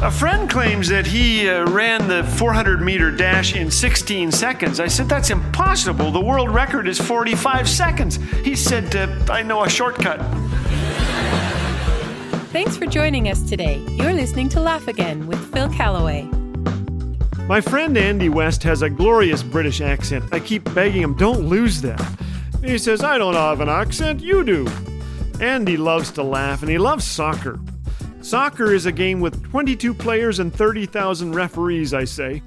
A friend claims that he uh, ran the 400 meter dash in 16 seconds. I said, That's impossible. The world record is 45 seconds. He said, uh, I know a shortcut. Thanks for joining us today. You're listening to Laugh Again with Phil Callaway. My friend Andy West has a glorious British accent. I keep begging him, don't lose that. He says, I don't have an accent, you do. Andy loves to laugh and he loves soccer. Soccer is a game with 22 players and 30,000 referees, I say.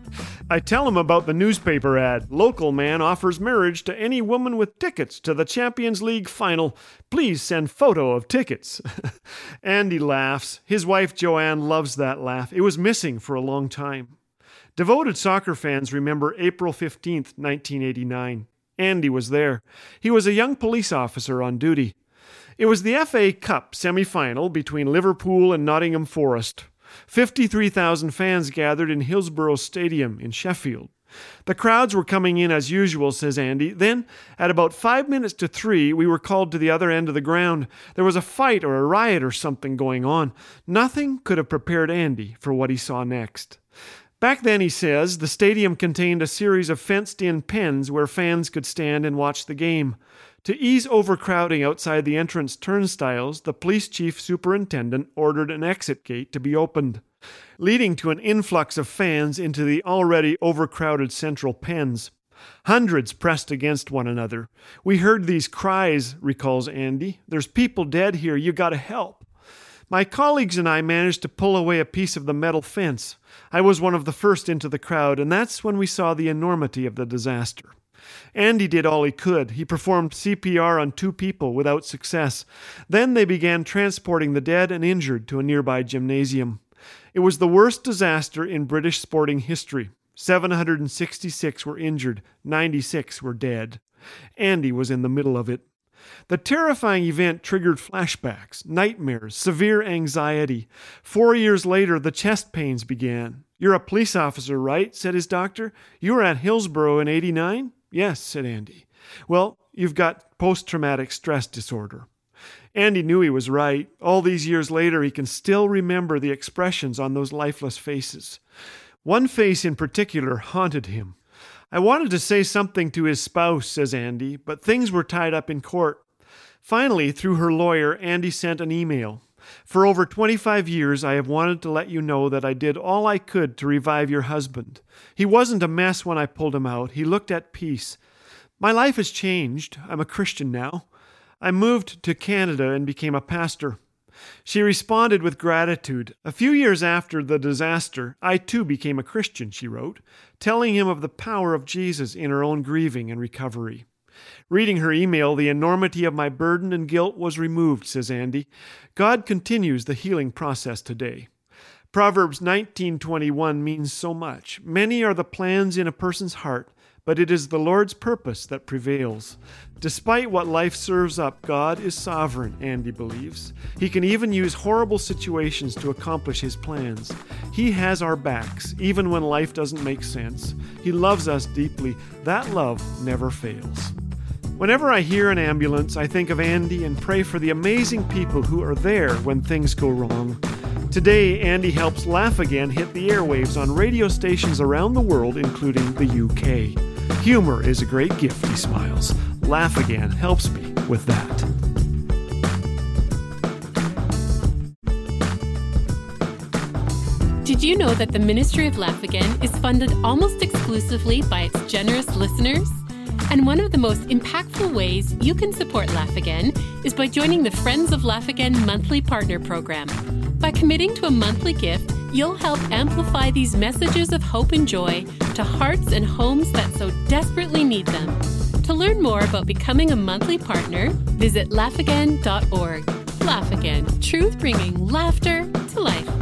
I tell him about the newspaper ad. Local man offers marriage to any woman with tickets to the Champions League final. Please send photo of tickets. Andy laughs. His wife Joanne loves that laugh. It was missing for a long time. Devoted soccer fans remember April 15th, 1989. Andy was there. He was a young police officer on duty. It was the FA Cup semi final between Liverpool and Nottingham Forest. 53,000 fans gathered in Hillsborough Stadium in Sheffield. The crowds were coming in as usual, says Andy. Then, at about five minutes to three, we were called to the other end of the ground. There was a fight or a riot or something going on. Nothing could have prepared Andy for what he saw next. Back then, he says, the stadium contained a series of fenced in pens where fans could stand and watch the game. To ease overcrowding outside the entrance turnstiles, the police chief superintendent ordered an exit gate to be opened, leading to an influx of fans into the already overcrowded central pens. Hundreds pressed against one another. We heard these cries, recalls Andy. There's people dead here, you gotta help. My colleagues and I managed to pull away a piece of the metal fence. I was one of the first into the crowd, and that's when we saw the enormity of the disaster. Andy did all he could. He performed CPR on two people without success. Then they began transporting the dead and injured to a nearby gymnasium. It was the worst disaster in British sporting history. 766 were injured, 96 were dead. Andy was in the middle of it. The terrifying event triggered flashbacks, nightmares, severe anxiety. Four years later, the chest pains began. You're a police officer, right? said his doctor. You were at Hillsborough in 89? Yes, said Andy. Well, you've got post traumatic stress disorder. Andy knew he was right. All these years later, he can still remember the expressions on those lifeless faces. One face in particular haunted him. I wanted to say something to his spouse, says Andy, but things were tied up in court. Finally, through her lawyer, Andy sent an email. For over 25 years, I have wanted to let you know that I did all I could to revive your husband. He wasn't a mess when I pulled him out. He looked at peace. My life has changed. I'm a Christian now. I moved to Canada and became a pastor. She responded with gratitude. A few years after the disaster, I too became a Christian, she wrote, telling him of the power of Jesus in her own grieving and recovery. Reading her email, the enormity of my burden and guilt was removed, says Andy. God continues the healing process today. Proverbs 19:21 means so much. Many are the plans in a person's heart, but it is the Lord's purpose that prevails. Despite what life serves up, God is sovereign, Andy believes. He can even use horrible situations to accomplish his plans. He has our backs, even when life doesn't make sense. He loves us deeply. That love never fails. Whenever I hear an ambulance, I think of Andy and pray for the amazing people who are there when things go wrong. Today, Andy helps Laugh Again hit the airwaves on radio stations around the world, including the UK. Humor is a great gift, he smiles. Laugh Again helps me with that. Did you know that the Ministry of Laugh Again is funded almost exclusively by its generous listeners? And one of the most impactful ways you can support Laugh Again is by joining the Friends of Laugh Again monthly partner program. By committing to a monthly gift, you'll help amplify these messages of hope and joy to hearts and homes that so desperately need them. To learn more about becoming a monthly partner, visit laughagain.org. Laugh Again, truth bringing laughter to life.